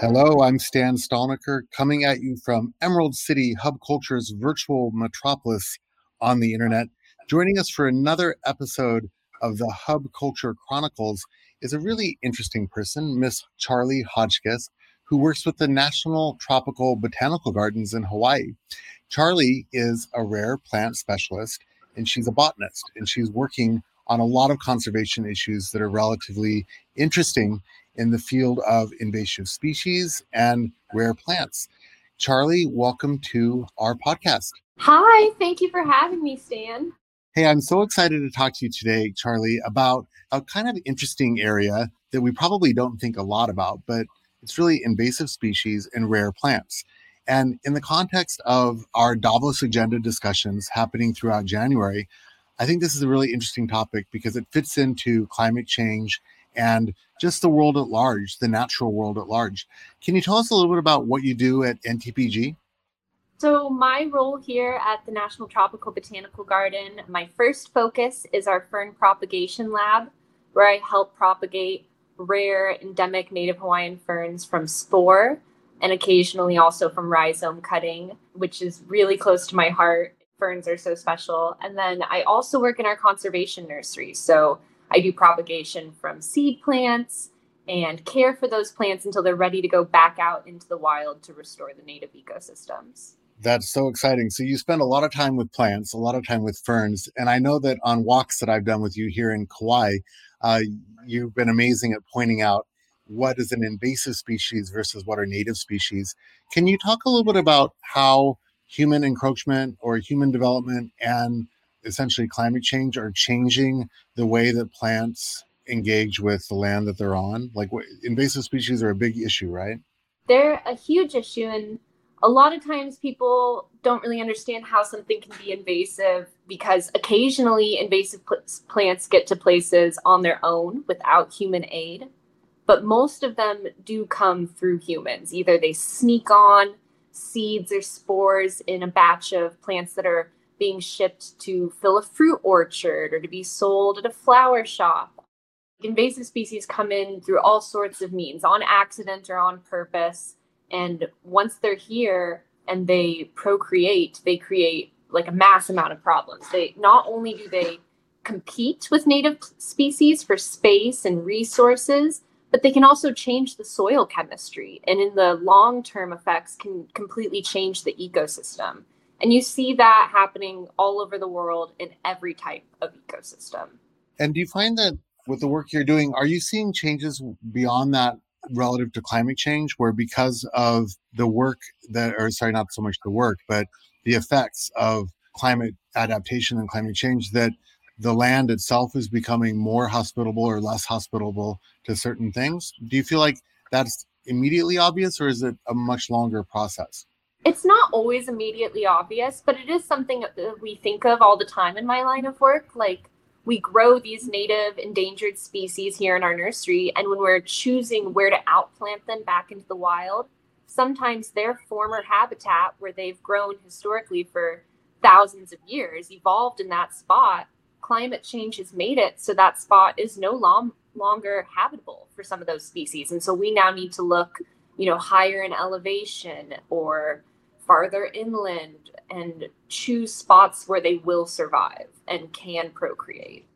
Hello, I'm Stan Stalnaker, coming at you from Emerald City, Hub Culture's virtual metropolis on the internet. Joining us for another episode of the Hub Culture Chronicles is a really interesting person, Miss Charlie Hotchkiss, who works with the National Tropical Botanical Gardens in Hawaii. Charlie is a rare plant specialist and she's a botanist and she's working on a lot of conservation issues that are relatively interesting in the field of invasive species and rare plants. Charlie, welcome to our podcast. Hi, thank you for having me, Stan. Hey, I'm so excited to talk to you today, Charlie, about a kind of interesting area that we probably don't think a lot about, but it's really invasive species and rare plants. And in the context of our Davos agenda discussions happening throughout January, I think this is a really interesting topic because it fits into climate change and just the world at large, the natural world at large. Can you tell us a little bit about what you do at NTBG? So, my role here at the National Tropical Botanical Garden, my first focus is our fern propagation lab, where I help propagate rare endemic native Hawaiian ferns from spore and occasionally also from rhizome cutting, which is really close to my heart. Ferns are so special. And then I also work in our conservation nursery. So I do propagation from seed plants and care for those plants until they're ready to go back out into the wild to restore the native ecosystems. That's so exciting. So you spend a lot of time with plants, a lot of time with ferns, and I know that on walks that I've done with you here in Kauai, uh, you've been amazing at pointing out what is an invasive species versus what are native species. Can you talk a little bit about how human encroachment or human development and essentially climate change are changing the way that plants engage with the land that they're on? Like invasive species are a big issue, right? They're a huge issue and a lot of times people don't really understand how something can be invasive because occasionally invasive pl- plants get to places on their own without human aid but most of them do come through humans. Either they sneak on seeds or spores in a batch of plants that are being shipped to fill a fruit orchard or to be sold at a flower shop. Invasive species come in through all sorts of means, on accident or on purpose. And once they're here and they procreate, they create like a mass amount of problems. They not only do they compete with native species for space and resources, but they can also change the soil chemistry and in the long term effects can completely change the ecosystem. And you see that happening all over the world in every type of ecosystem. And do you find that with the work you're doing are you seeing changes beyond that relative to climate change where because of the work that or sorry not so much the work but the effects of climate adaptation and climate change that the land itself is becoming more hospitable or less hospitable to certain things. Do you feel like that's immediately obvious or is it a much longer process? It's not always immediately obvious, but it is something that we think of all the time in my line of work. Like, we grow these native endangered species here in our nursery, and when we're choosing where to outplant them back into the wild, sometimes their former habitat, where they've grown historically for thousands of years, evolved in that spot climate change has made it so that spot is no long, longer habitable for some of those species. And so we now need to look, you know, higher in elevation or farther inland and choose spots where they will survive and can procreate.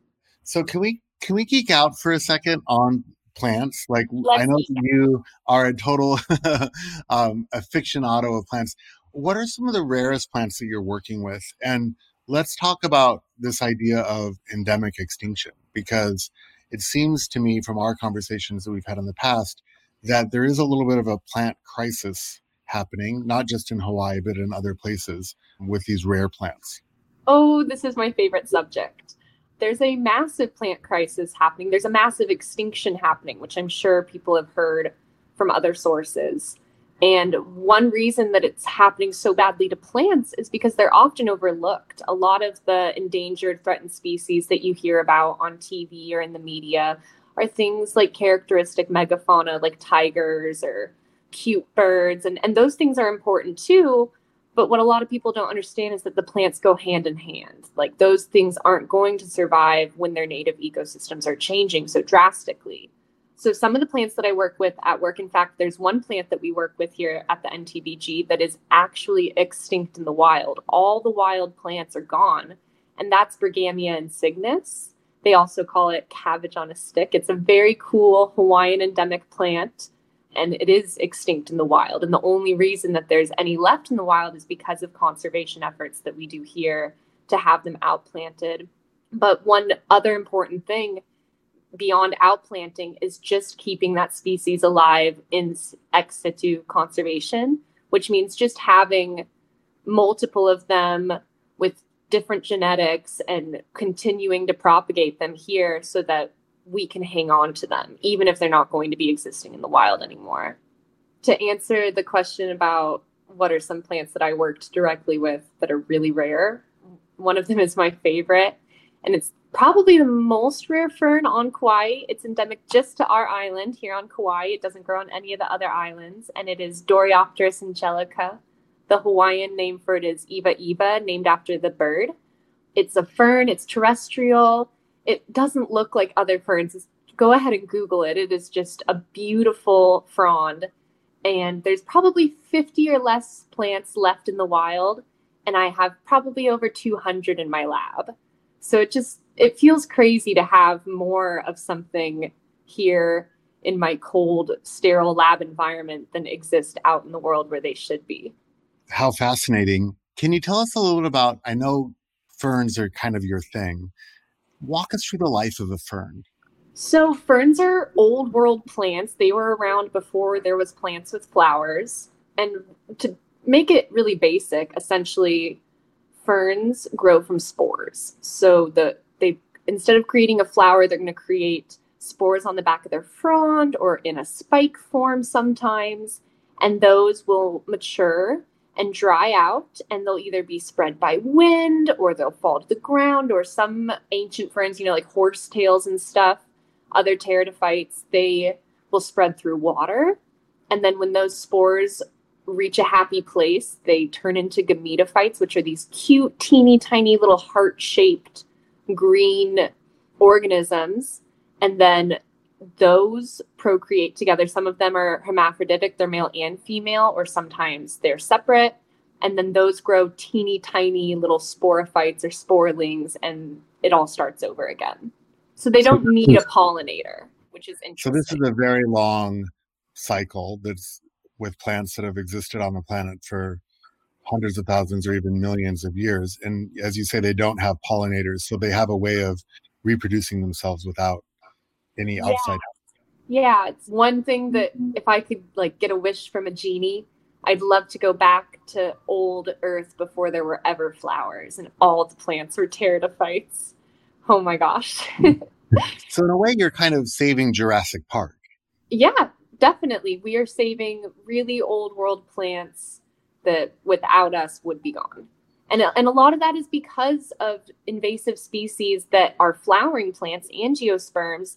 So can we can we geek out for a second on plants? Like Let's I know you are a total um, aficionado of plants. What are some of the rarest plants that you're working with? And let's talk about this idea of endemic extinction because it seems to me from our conversations that we've had in the past that there is a little bit of a plant crisis happening, not just in Hawaii, but in other places with these rare plants. Oh, this is my favorite subject. There's a massive plant crisis happening. There's a massive extinction happening, which I'm sure people have heard from other sources. And one reason that it's happening so badly to plants is because they're often overlooked. A lot of the endangered, threatened species that you hear about on TV or in the media are things like characteristic megafauna, like tigers or cute birds. And, and those things are important too. But what a lot of people don't understand is that the plants go hand in hand. Like those things aren't going to survive when their native ecosystems are changing so drastically. So some of the plants that I work with at work, in fact, there's one plant that we work with here at the NTBG that is actually extinct in the wild. All the wild plants are gone, and that's Brighamia insignis. They also call it cabbage on a stick. It's a very cool Hawaiian endemic plant and it is extinct in the wild. And the only reason that there's any left in the wild is because of conservation efforts that we do here to have them outplanted. But one other important thing beyond outplanting is just keeping that species alive in ex situ conservation, which means just having multiple of them with different genetics and continuing to propagate them here so that we can hang on to them, even if they're not going to be existing in the wild anymore. To answer the question about what are some plants that I worked directly with that are really rare, one of them is my favorite, and it's probably the most rare fern on Kauai. It's endemic just to our island here on Kauai. It doesn't grow on any of the other islands, and it is Doryopteris angelica. The Hawaiian name for it is Iwa Iwa, named after the bird. It's a fern, it's terrestrial it doesn't look like other ferns. Go ahead and Google it. It is just a beautiful frond. And there's probably 50 or less plants left in the wild. And I have probably over 200 in my lab. So it just, it feels crazy to have more of something here in my cold, sterile lab environment than exist out in the world where they should be. How fascinating. Can you tell us a little bit about? I know ferns are kind of your thing walk us through the life of a fern. So, ferns are old world plants. They were around before there was plants with flowers. And to make it really basic, essentially, ferns grow from spores. So, the they instead of creating a flower, they're going to create spores on the back of their frond or in a spike form sometimes. And those will mature and dry out, and they'll either be spread by wind or they'll fall to the ground, or some ancient ferns, you know, like horsetails and stuff, other pteridophytes, they will spread through water. And then when those spores reach a happy place, they turn into gametophytes, which are these cute, teeny tiny little heart shaped green organisms. And then those procreate together. Some of them are hermaphroditic, they're male and female, or sometimes they're separate. And then those grow teeny tiny little sporophytes or sporelings, and it all starts over again. So they don't need a pollinator, which is interesting. So this is a very long cycle that's with plants that have existed on the planet for hundreds of thousands or even millions of years. And as you say, they don't have pollinators, so they have a way of reproducing themselves without any outside yeah. yeah it's one thing that mm-hmm. if i could like get a wish from a genie i'd love to go back to old earth before there were ever flowers and all the plants were pteridophytes oh my gosh so in a way you're kind of saving jurassic park yeah definitely we are saving really old world plants that without us would be gone. And, and a lot of that is because of invasive species that are flowering plants angiosperms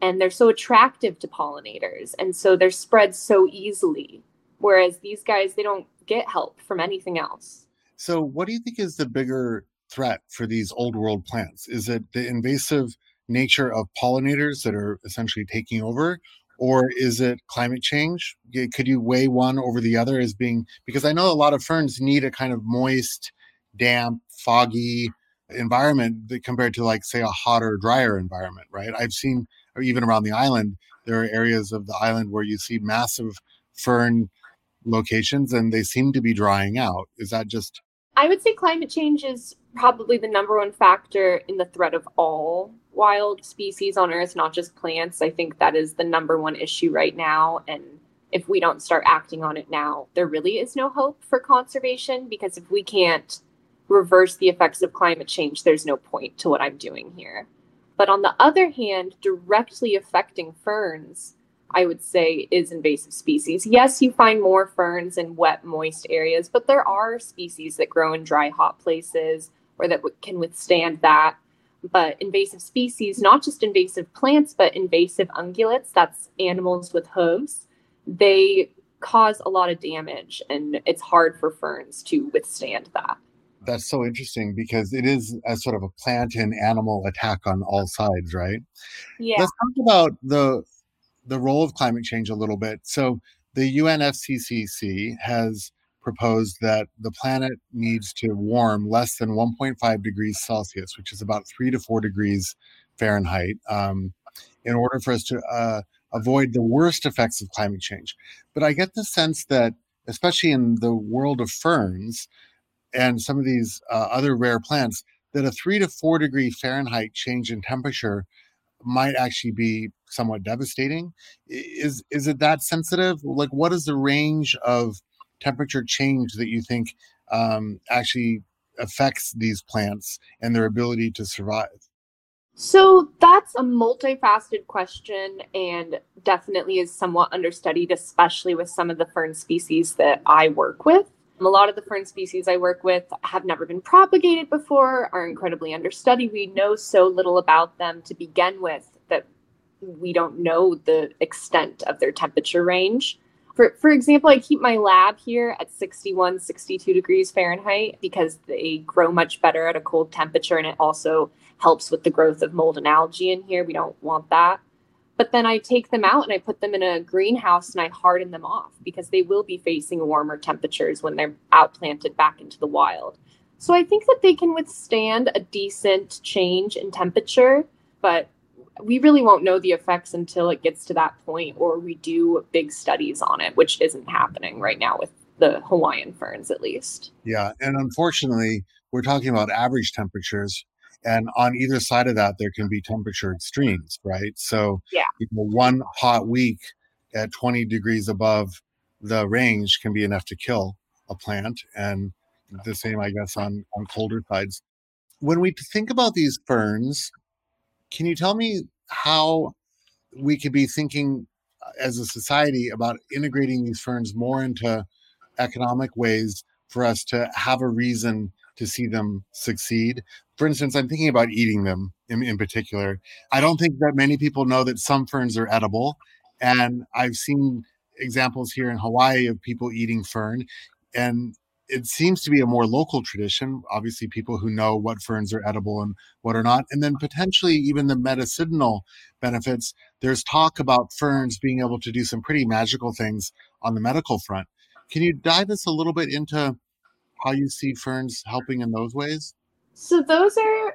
and they're so attractive to pollinators and so they're spread so easily whereas these guys they don't get help from anything else. So what do you think is the bigger threat for these old world plants? Is it the invasive nature of pollinators that are essentially taking over or is it climate change could you weigh one over the other as being because i know a lot of ferns need a kind of moist damp foggy environment compared to like say a hotter drier environment right i've seen or even around the island, there are areas of the island where you see massive fern locations and they seem to be drying out. Is that just? I would say climate change is probably the number one factor in the threat of all wild species on Earth, not just plants. I think that is the number one issue right now. And if we don't start acting on it now, there really is no hope for conservation because if we can't reverse the effects of climate change, there's no point to what I'm doing here. But on the other hand, directly affecting ferns, I would say, is invasive species. Yes, you find more ferns in wet, moist areas, but there are species that grow in dry, hot places or that can withstand that. But invasive species, not just invasive plants, but invasive ungulates, that's animals with hooves, they cause a lot of damage and it's hard for ferns to withstand that. That's so interesting because it is a sort of a plant and animal attack on all sides, right? Yeah. Let's talk about the the role of climate change a little bit. So the UNFCCC has proposed that the planet needs to warm less than 1.5 degrees Celsius, which is about three to four degrees Fahrenheit, um, in order for us to uh, avoid the worst effects of climate change. But I get the sense that, especially in the world of ferns and some of these uh, other rare plants, that a three to four degree Fahrenheit change in temperature might actually be somewhat devastating. Is is it that sensitive? Like, what is the range of temperature change that you think um, actually affects these plants and their ability to survive? So that's a multifaceted question and definitely is somewhat understudied, especially with some of the fern species that I work with. A lot of the fern species I work with have never been propagated before, are incredibly understudied. We know so little about them to begin with that we don't know the extent of their temperature range. For, for example, I keep my lab here at 61, 62 degrees Fahrenheit because they grow much better at a cold temperature and it also helps with the growth of mold and algae in here. We don't want that. But then I take them out and I put them in a greenhouse and I harden them off because they will be facing warmer temperatures when they're outplanted back into the wild. So I think that they can withstand a decent change in temperature, but we really won't know the effects until it gets to that point or we do big studies on it, which isn't happening right now with the Hawaiian ferns, at least. Yeah. And unfortunately, we're talking about average temperatures. And on either side of that, there can be temperature extremes, right? So, yeah. You know, one hot week at 20 degrees above the range can be enough to kill a plant. And the same, I guess, on, on colder sides. When we think about these ferns, can you tell me how we could be thinking uh, as a society about integrating these ferns more into economic ways for us to have a reason to see them succeed. For instance, I'm thinking about eating them in, in, particular. I don't think that many people know that some ferns are edible. And I've seen examples here in Hawaii of people eating fern. And it seems to be a more local tradition. Obviously, people who know what ferns are edible and what are not, and then potentially even the medicinal benefits. There's talk about ferns being able to do some pretty magical things on the medical front. Can you dive us a little bit into how you see ferns helping in those ways? So those are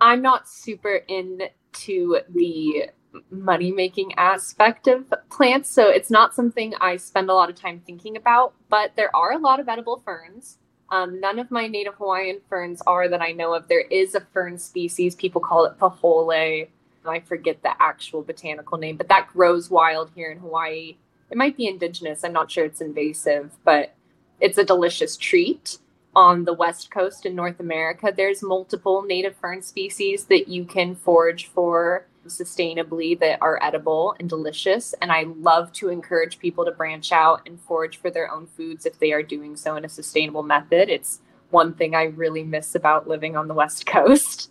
I'm not super into the money making aspect of plants. So it's not something I spend a lot of time thinking about, but there are a lot of edible ferns. Um, none of my native Hawaiian ferns are that I know of. There is a fern species, people call it pahole. I forget the actual botanical name, but that grows wild here in Hawaii. It might be indigenous. I'm not sure it's invasive, but it's a delicious treat on the west coast in North America. There's multiple native fern species that you can forage for sustainably that are edible and delicious. And I love to encourage people to branch out and forage for their own foods if they are doing so in a sustainable method. It's one thing I really miss about living on the West Coast.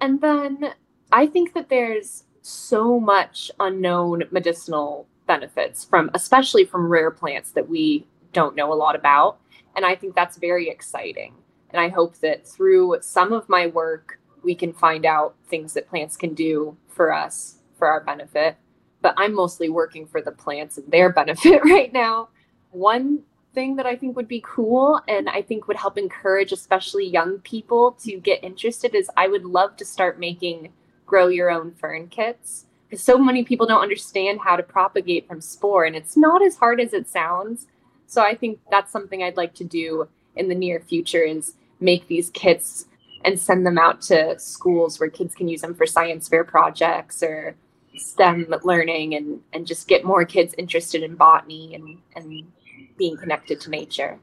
And then I think that there's so much unknown medicinal benefits from, especially from rare plants that we don't know a lot about. And I think that's very exciting. And I hope that through some of my work, we can find out things that plants can do for us for our benefit. But I'm mostly working for the plants and their benefit right now. One thing that I think would be cool and I think would help encourage especially young people to get interested is I would love to start making grow your own fern kits because so many people don't understand how to propagate from spore and it's not as hard as it sounds. So I think that's something I'd like to do in the near future is make these kits and send them out to schools where kids can use them for science fair projects or STEM learning and, and just get more kids interested in botany and, and being connected to nature.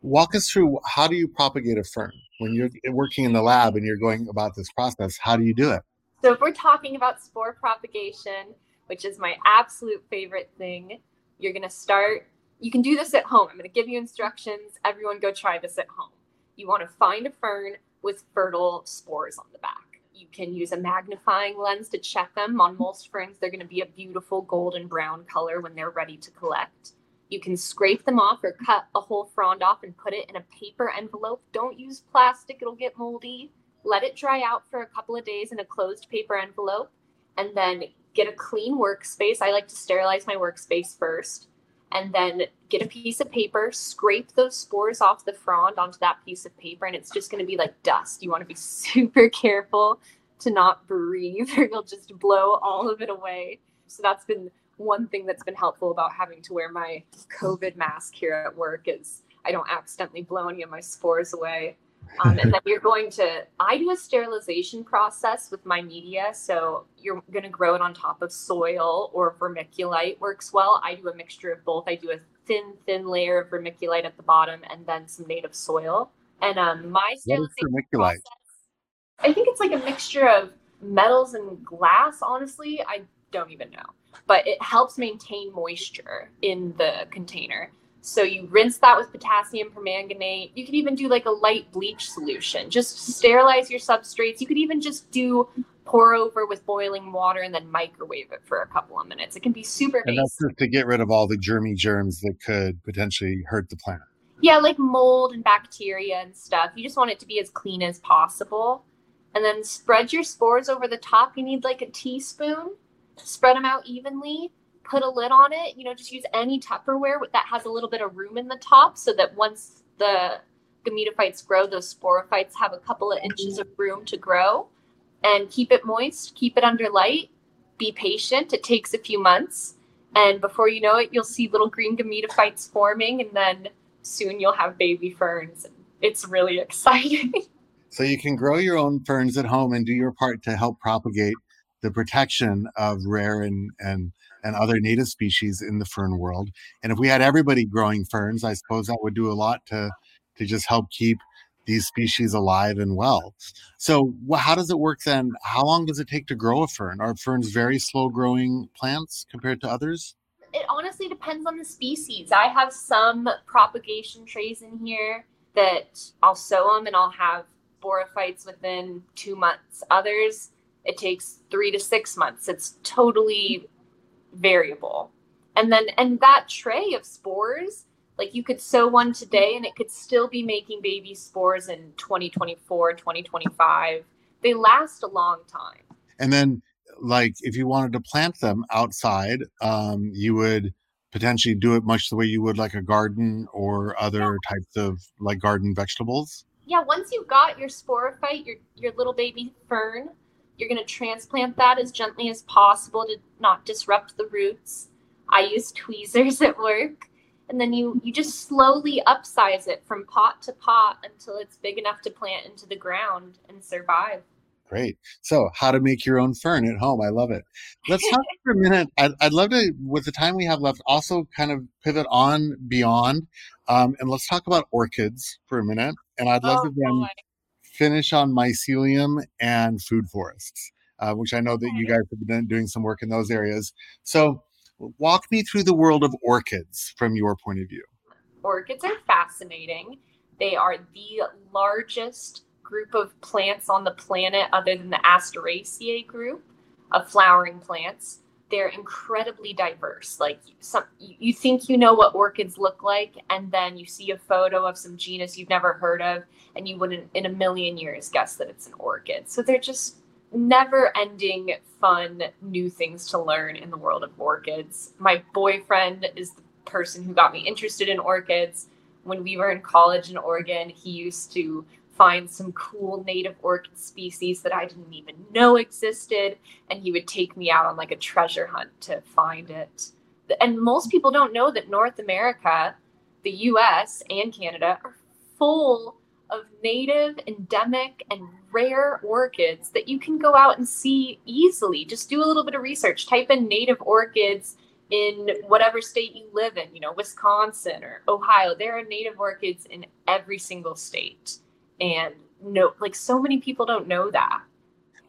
Walk us through how do you propagate a fern? When you're working in the lab and you're going about this process, how do you do it? So, if we're talking about spore propagation, which is my absolute favorite thing, you're going to start. You can do this at home. I'm going to give you instructions. Everyone, go try this at home. You want to find a fern with fertile spores on the back. You can use a magnifying lens to check them. On most ferns, they're going to be a beautiful golden brown color when they're ready to collect. You can scrape them off or cut a whole frond off and put it in a paper envelope. Don't use plastic, it'll get moldy. Let it dry out for a couple of days in a closed paper envelope and then get a clean workspace. I like to sterilize my workspace first and then get a piece of paper, scrape those spores off the frond onto that piece of paper, and it's just going to be like dust. You want to be super careful to not breathe, or you'll just blow all of it away. So that's been one thing that's been helpful about having to wear my COVID mask here at work is I don't accidentally blow any of my spores away. Um, and then you're going to, I do a sterilization process with my media. So you're going to grow it on top of soil or vermiculite works well. I do a mixture of both. I do a thin, thin layer of vermiculite at the bottom and then some native soil. And um, my sterilization process, I think it's like a mixture of metals and glass, honestly. I don't even know. But it helps maintain moisture in the container. So you rinse that with potassium permanganate. You could even do like a light bleach solution. Just sterilize your substrates. You could even just do pour over with boiling water and then microwave it for a couple of minutes. It can be super And that's just to get rid of all the germy germs that could potentially hurt the plant. Yeah, like mold and bacteria and stuff. You just want it to be as clean as possible. And then spread your spores over the top. You need like a teaspoon. Spread them out evenly put a lid on it. You know, just use any Tupperware that has a little bit of room in the top so that once the gametophytes grow, those sporophytes have a couple of inches of room to grow. And keep it moist, keep it under light, be patient. It takes a few months. And before you know it, you'll see little green gametophytes forming, and then soon you'll have baby ferns. It's really exciting. So you can grow your own ferns at home and do your part to help propagate the protection of rare and, and and other native species in the fern world. And if we had everybody growing ferns, I suppose that would do a lot to to just help keep these species alive and well. So, well, how does it work then? How long does it take to grow a fern? Are ferns very slow growing plants compared to others? It honestly depends on the species. I have some propagation trays in here that I'll sow them and I'll have sporophytes within two months. Others, it takes three to six months. It's totally variable. And then, and that tray of spores, like you could sow one today and it could still be making baby spores in 2024, 2025. They last a long time. And then, like, if you wanted to plant them outside, um, you would potentially do it much the way you would like a garden or other yeah. types of like garden vegetables. Yeah, once you've got your sporophyte, your your little baby fern, you're going to transplant that as gently as possible to not disrupt the roots. I use tweezers at work. And then you, you just slowly upsize it from pot to pot until it's big enough to plant into the ground and survive. Great. So, how to make your own fern at home. I love it. Let's talk for a minute. I'd, I'd, love to, with the time we have left, also kind of pivot on beyond. Um, and let's talk about orchids for a minute. And I'd love oh, to then finish on mycelium and food forests, uh, which I know that you guys have been doing some work in those areas. So, walk me through the world of orchids from your point of view. Orchids are fascinating. They are the largest group of plants on the planet, other than the Asteraceae group of flowering plants they're incredibly diverse. Like some, you think you know what orchids look like, and then you see a photo of some genus you've never heard of, and you wouldn't in a million years guess that it's an orchid. So they're just never-ending fun new things to learn in the world of orchids. My boyfriend is the person who got me interested in orchids. When we were in college in Oregon, he used to find some cool native orchid species that I didn't even know existed. And he would take me out on like a treasure hunt to find it. And most people don't know that North America, the US, and Canada are full of native, endemic, and rare orchids that you can go out and see easily. Just do a little bit of research. Type in native orchids in whatever state you live in, you know, Wisconsin or Ohio. There are native orchids in every single state and no like so many people don't know that.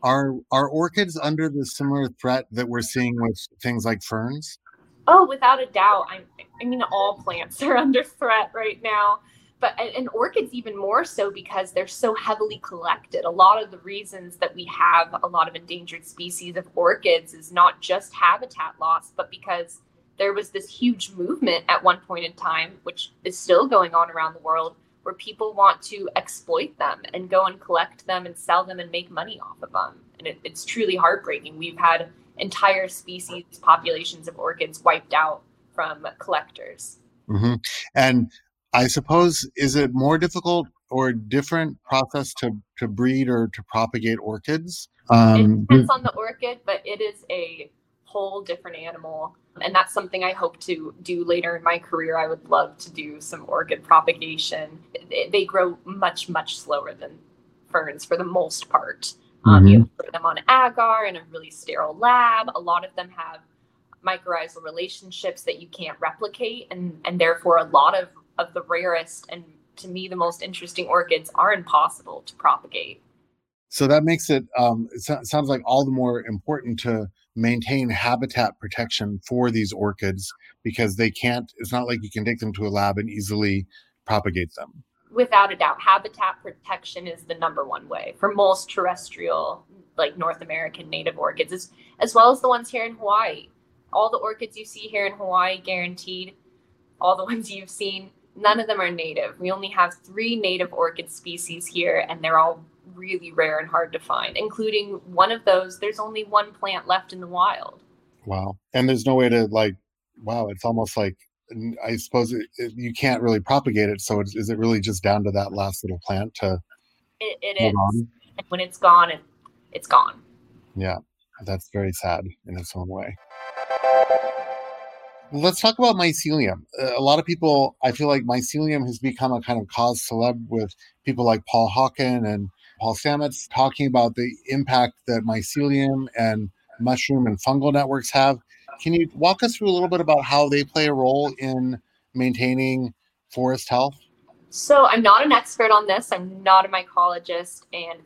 Are are orchids under the similar threat that we're seeing with things like ferns? Oh without a doubt. I i mean all plants are under threat right now. But and orchids even more so because they're so heavily collected. A lot of the reasons that we have a lot of endangered species of orchids is not just habitat loss but because there was this huge movement at one point in time, which is still going on around the world, where people want to exploit them and go and collect them and sell them and make money off of them. And it, it's truly heartbreaking. We've had entire species populations of orchids wiped out from collectors. Mm-hmm. And I suppose is it more difficult or different process to to breed or to propagate orchids? Um, it depends on the orchid, but it is a whole different animal. And that's something I hope to do later in my career. I would love to do some orchid propagation. They grow much, much slower than ferns for the most part. Um, mm-hmm. You put them on agar in a really sterile lab. A lot of them have mycorrhizal relationships that you can't replicate, and, and therefore a lot of, of the rarest and to me the most interesting orchids are impossible to propagate. So that makes it, um, it so- sounds like all the more important to maintain habitat protection for these orchids because they can't, it's not like you can take them to a lab and easily propagate them. Without a doubt, habitat protection is the number one way for most terrestrial, like North American native orchids, as, as well as the ones here in Hawaii. All the orchids you see here in Hawaii, guaranteed, all the ones you've seen, none of them are native. We only have three native orchid species here, and they're all really rare and hard to find, including one of those. There's only one plant left in the wild. Wow. And there's no way to like, wow, it's almost like, I suppose it, it, you can't really propagate it. So is it really just down to that last little plant to? It, it is. On? And when it's gone, it, it's gone. Yeah. That's very sad in its own way. Let's talk about mycelium. Uh, a lot of people, I feel like mycelium has become a kind of cause celeb with people like Paul Hawken and Paul Stamets talking about the impact that mycelium and mushroom and fungal networks have. Can you walk us through a little bit about how they play a role in maintaining forest health? So, I'm not an expert on this. I'm not a mycologist, and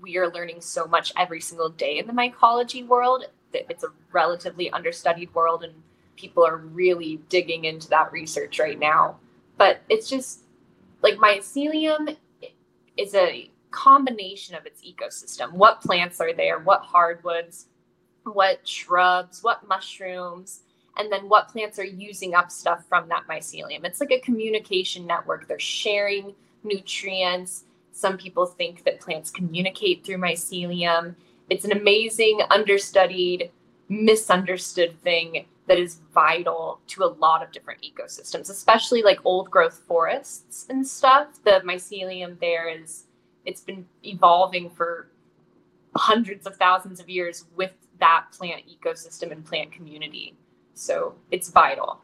we are learning so much every single day in the mycology world. It's a relatively understudied world, and people are really digging into that research right now. But it's just like mycelium is a combination of its ecosystem. What plants are there? What hardwoods? What shrubs? What mushrooms? And then what plants are using up stuff from that mycelium? It's like a communication network. They're sharing nutrients. Some people think that plants communicate through mycelium. It's an amazing, understudied, misunderstood thing that is vital to a lot of different ecosystems, especially like old growth forests and stuff. The mycelium there is it's been evolving for hundreds of thousands of years with that plant ecosystem and plant community. So it's vital.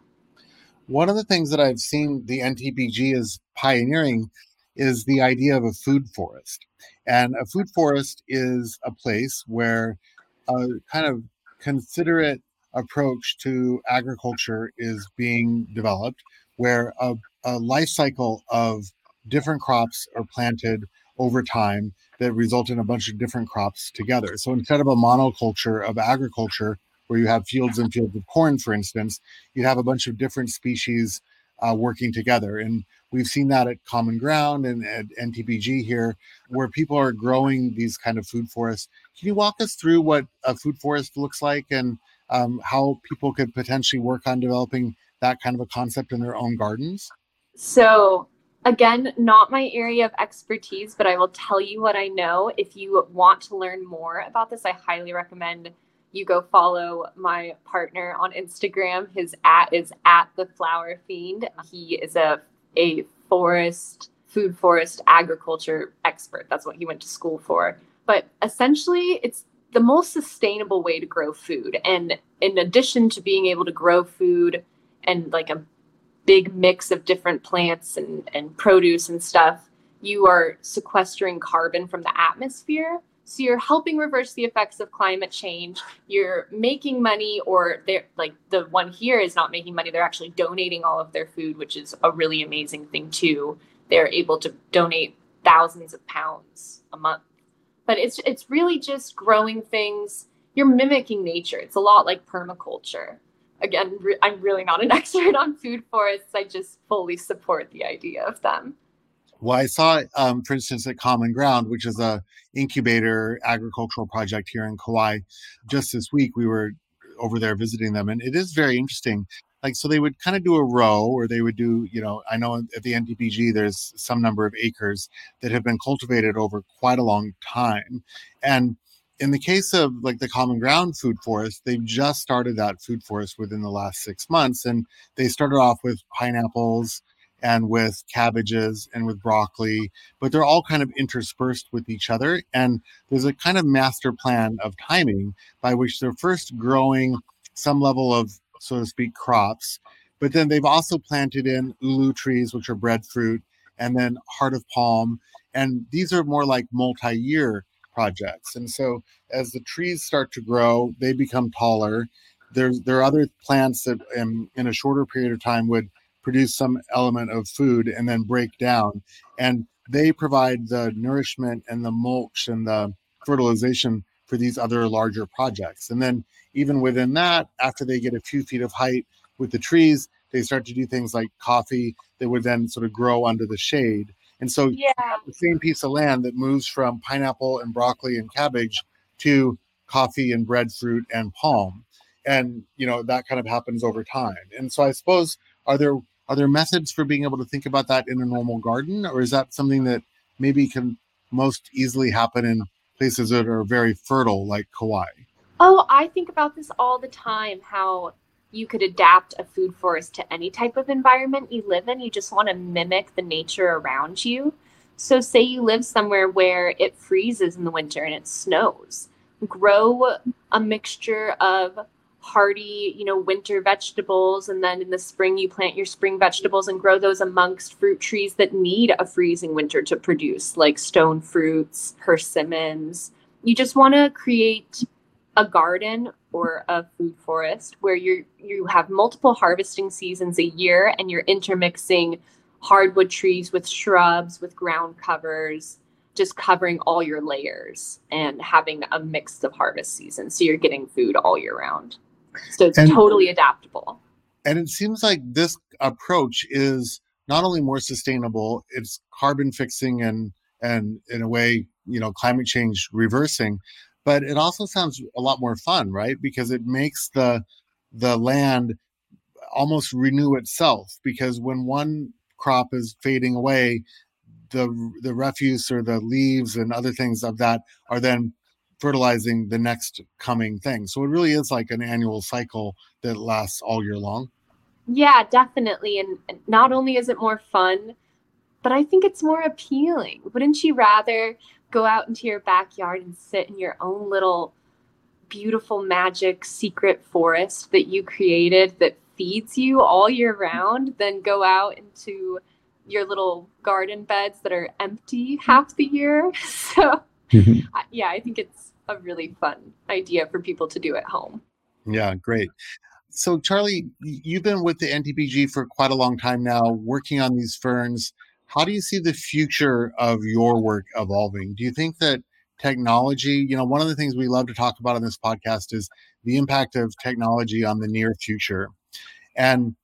One of the things that I've seen the NTBG is pioneering is the idea of a food forest. And a food forest is a place where a kind of considerate approach to agriculture is being developed, where a, a life cycle of different crops are planted over time that result in a bunch of different crops together. So instead of a monoculture of agriculture, where you have fields and fields of corn, for instance, you'd have a bunch of different species uh, working together. And we've seen that at Common Ground and at NTBG here, where people are growing these kind of food forests. Can you walk us through what a food forest looks like and um, how people could potentially work on developing that kind of a concept in their own gardens? So, again, not my area of expertise, but I will tell you what I know. If you want to learn more about this, I highly recommend you go follow my partner on Instagram. His at is at the flower fiend. He is a a forest, food forest agriculture expert. That's what he went to school for. But essentially it's the most sustainable way to grow food. And in addition to being able to grow food and like a big mix of different plants and, and produce and stuff, you are sequestering carbon from the atmosphere. So you're helping reverse the effects of climate change. You're making money, or they're like the one here is not making money. They're actually donating all of their food, which is a really amazing thing too. They're able to donate thousands of pounds a month. But it's it's really just growing things. You're mimicking nature. It's a lot like permaculture again, re- I'm really not an expert on food forests. I just fully support the idea of them. Well, I saw, um, for instance, at Common Ground, which is a incubator agricultural project here in Kauai. Just this week, we were over there visiting them, and it is very interesting. Like, so they would kind of do a row, or they would do, you know, I know at the NTBG there's some number of acres that have been cultivated over quite a long time, and in the case of like the common ground food forest they've just started that food forest within the last six months and they started off with pineapples and with cabbages and with broccoli, but they're all kind of interspersed with each other. And there's a kind of master plan of timing by which they're first growing some level of, so to speak, crops. But then they've also planted in ulu trees, which are breadfruit, and then heart of palm. And these are more like multi year projects. And so as the trees start to grow, they become taller. There's, there are other plants that in, in a shorter period of time would produce some element of food and then break down. And they provide the nourishment and the mulch and the fertilization for these other larger projects. And then even within that, after they get a few feet of height with the trees, they start to do things like coffee that would then sort of grow under the shade. And so yeah. the same piece of land that moves from pineapple and broccoli and cabbage to coffee and breadfruit and palm. And you know, that kind of happens over time. And so I suppose are there are there methods for being able to think about that in a normal garden or is that something that maybe can most easily happen in places that are very fertile like kauai oh i think about this all the time how you could adapt a food forest to any type of environment you live in you just want to mimic the nature around you so say you live somewhere where it freezes in the winter and it snows grow a mixture of hardy, you know, winter vegetables. And then in the spring, you plant your spring vegetables and grow those amongst fruit trees that need a freezing winter to produce, like stone fruits, persimmons. You just want to create a garden or a food forest where you you have multiple harvesting seasons a year and you're intermixing hardwood trees with shrubs with ground covers just covering all your layers and having a mix of harvest seasons so you're getting food all year round so it's and, totally adaptable. And it seems like this approach is not only more sustainable, it's carbon fixing and and in a way, you know, climate change reversing, but it also sounds a lot more fun, right? Because it makes the the land almost renew itself because when one crop is fading away, the the refuse or the leaves and other things of that are then fertilizing the next coming thing. So it really is like an annual cycle that lasts all year long. Yeah, definitely. And not only is it more fun, but I think it's more appealing. Wouldn't you rather go out into your backyard and sit in your own little beautiful magic secret forest that you created that feeds you all year round than go out into your little garden beds that are empty half the year? So, mm-hmm. yeah, I think it's a really fun idea for people to do at home. Yeah, great. So, Charlie, you've been with the NTBG for quite a long time now, working on these ferns. How do you see the future of your work evolving? Do you think that technology, you know, one of the things we love to talk about on this podcast is the impact of technology on the near future. And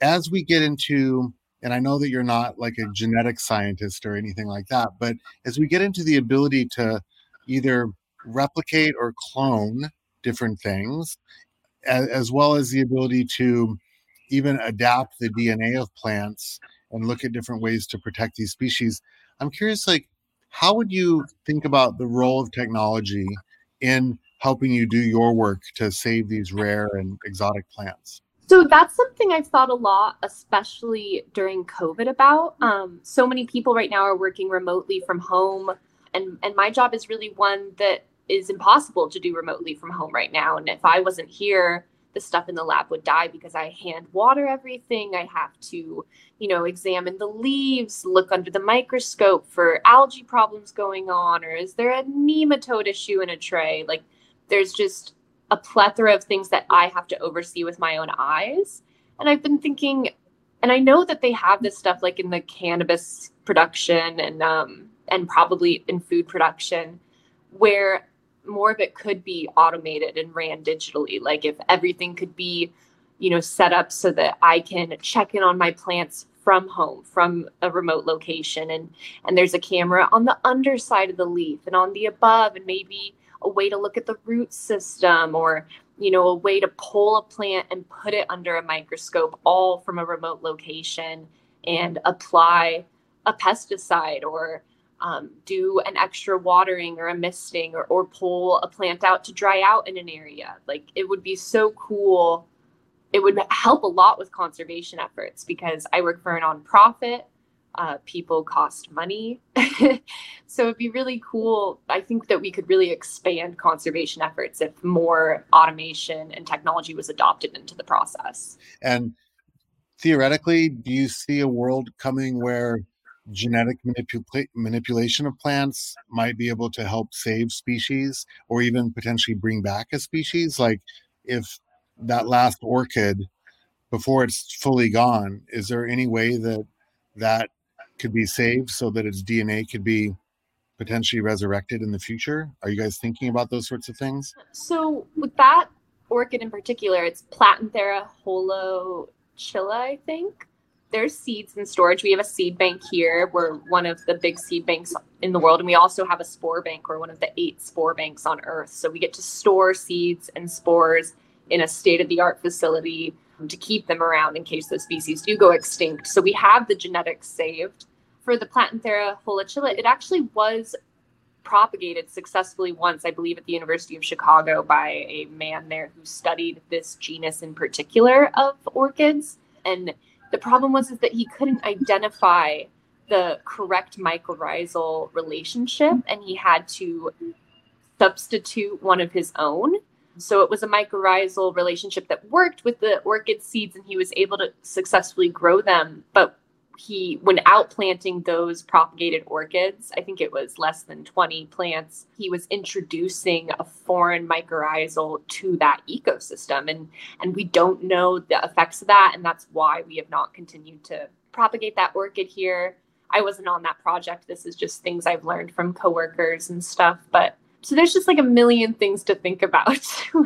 as we get into, and I know that you're not like a genetic scientist or anything like that, but as we get into the ability to either replicate or clone different things, as, well as the ability to even adapt the DNA of plants and look at different ways to protect these species. I'm curious, like, how would you think about the role of technology in helping you do your work to save these rare and exotic plants? So that's something I've thought a lot, especially during COVID about. Um, so many people right now are working remotely from home. And, and my job is really one that is impossible to do remotely from home right now. And if I wasn't here, the stuff in the lab would die because I hand water everything. I have to, you know, examine the leaves, look under the microscope for algae problems going on, or is there a nematode issue in a tray? Like, there's just a plethora of things that I have to oversee with my own eyes. And I've been thinking, and I know that they have this stuff like in the cannabis production and um, and probably in food production, where more of it could be automated and ran digitally like if everything could be you know set up so that i can check in on my plants from home from a remote location and and there's a camera on the underside of the leaf and on the above and maybe a way to look at the root system or you know, a way to pull a plant and put it under a microscope all from a remote location and apply a pesticide or um, do an extra watering or a misting or, or pull a plant out to dry out in an area. Like it would be so cool. It would help a lot with conservation efforts because I work for a nonprofit. Uh, people cost money. so it'd be really cool. I think that we could really expand conservation efforts if more automation and technology was adopted into the process. And theoretically, do you see a world coming where genetic manipula- manipulation of plants might be able to help save species or even potentially bring back a species. Like if that last orchid before it's fully gone is there any way that that could be saved so that its dna could be potentially resurrected in the future? Are you guys thinking about those sorts of things? So with that orchid in particular it's platanthera holochila i think there's seeds in storage. We have a seed bank here. We're one of the big seed banks in the world. And we also have a spore bank. We're one of the eight spore banks on Earth. So we get to store seeds and spores in a state of the art facility to keep them around in case those species do go extinct. So we have the genetics saved. For the Platanthera holochila, it actually was propagated successfully once, I believe, at the University of Chicago by a man there who studied this genus in particular of orchids. And the problem was is that he couldn't identify the correct mycorrhizal relationship and he had to substitute one of his own. So it was a mycorrhizal relationship that worked with the orchid seeds and he was able to successfully grow them. But he when outplanting those propagated orchids i think it was less than 20 plants he was introducing a foreign mycorrhizal to that ecosystem. And and we don't know the effects of that and that's why we have not continued to propagate that orchid here. I wasn't on that project. This is just things i've learned from coworkers and stuff but so there's just like a million things to think about.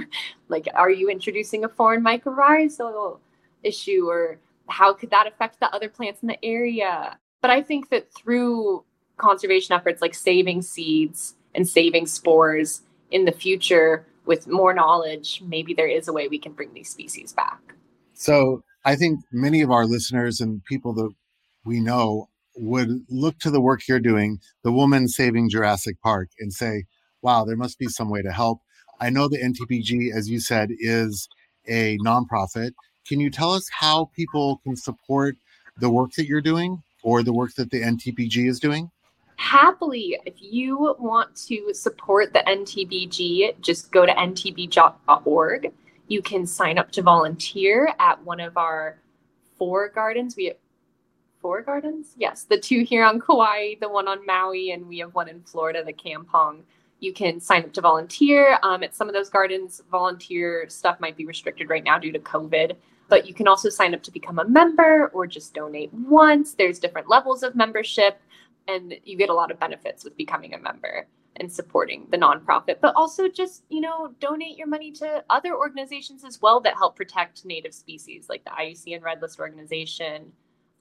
Like are you introducing a foreign mycorrhizal issue or how could that affect the other plants in the area? But I think that through conservation efforts like saving seeds and saving spores in the future with more knowledge, maybe there is a way we can bring these species back. So I think many of our listeners and people that we know would look to the work you're doing, the woman saving Jurassic Park, and say, wow, there must be some way to help. I know the NTBG, as you said, is a nonprofit. Can you tell us how people can support the work that you're doing or the work that the NTBG is doing? Happily, if you want to support the NTBG, just go to ntbg.org. You can sign up to volunteer at one of our four gardens. We have four gardens? Yes, the two here on Kauai, the one on Maui, and we have one in Florida, the Kampong. You can sign up to volunteer. Um, at some of those gardens, volunteer stuff might be restricted right now due to COVID but you can also sign up to become a member or just donate once. There's different levels of membership, and you get a lot of benefits with becoming a member and supporting the nonprofit, but also just, you know, donate your money to other organizations as well that help protect native species, like the IUCN Red List organization.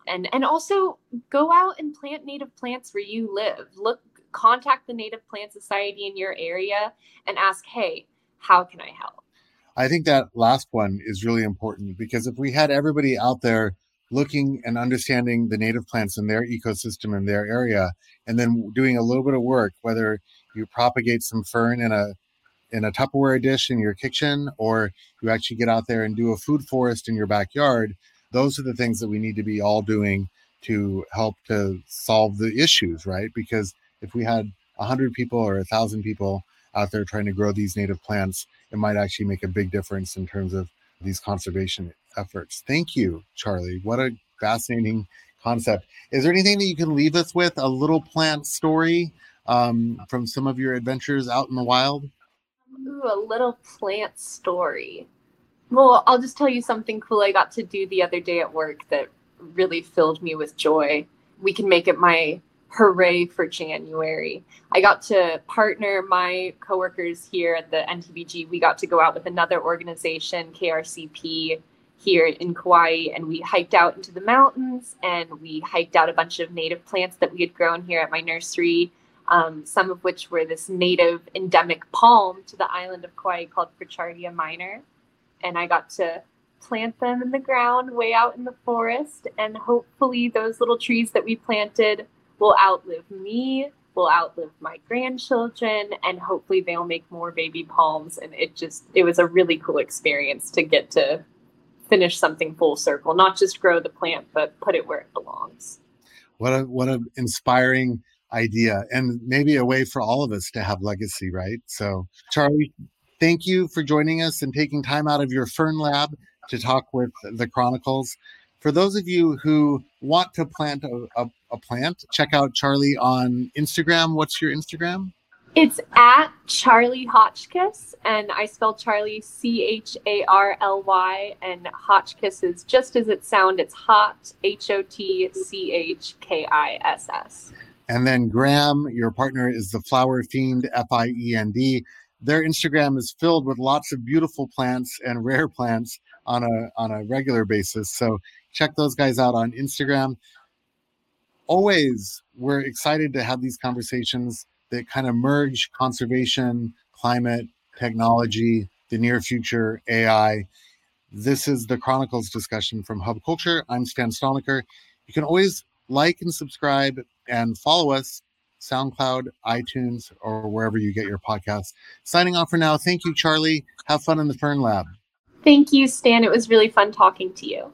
And and also go out and plant native plants where you live. Look contact the Native Plant Society in your area and ask, "Hey, how can I help?" I think that last one is really important because if we had everybody out there looking and understanding the native plants in their ecosystem in their area, and then doing a little bit of work, whether you propagate some fern in a in a Tupperware dish in your kitchen, or you actually get out there and do a food forest in your backyard, those are the things that we need to be all doing to help to solve the issues, right? Because if we had a hundred people or a thousand people out there trying to grow these native plants, it might actually make a big difference in terms of these conservation efforts. Thank you, Charlie. What a fascinating concept. Is there anything that you can leave us with? A little plant story um, from some of your adventures out in the wild? Ooh, a little plant story. Well, I'll just tell you something cool I got to do the other day at work that really filled me with joy. We can make it my hooray for January. I got to partner my coworkers here at the NTBG. We got to go out with another organization, KRCP, here in Kauai, and we hiked out into the mountains and we hiked out a bunch of native plants that we had grown here at my nursery. um, some of which were this native endemic palm to the island of Kauai called Pritchardia minor. And I got to plant them in the ground way out in the forest. And hopefully, those little trees that we planted will outlive me, will outlive my grandchildren, and hopefully, they'll make more baby palms. And it just, it was a really cool experience to get to finish something full circle, not just grow the plant, but put it where it belongs. What a what an inspiring idea and maybe a way for all of us to have legacy, right? So, Charlie, thank you for joining us and taking time out of your fern lab to talk with the Chronicles. For those of you who want to plant a, a, a plant, check out Charlie on Instagram. What's your Instagram? It's at Charlie Hotchkiss, and I spell Charlie C H A R L Y, and Hotchkiss is just as it sounds. It's hot H O T C H K I S S. And then Graham, your partner, is the Flower Fiend F I E N D. Their Instagram is filled with lots of beautiful plants and rare plants on a on a regular basis. So check those guys out on Instagram. Always, we're excited to have these conversations that kind of merge conservation, climate, technology, the near future, AI. This is the Chronicles discussion from Hub Culture. I'm Stan Stalnaker. You can always like and subscribe and follow us SoundCloud, iTunes, or wherever you get your podcasts. Signing off for now. Thank you, Charlie. Have fun in the Fern Lab. Thank you, Stan. It was really fun talking to you.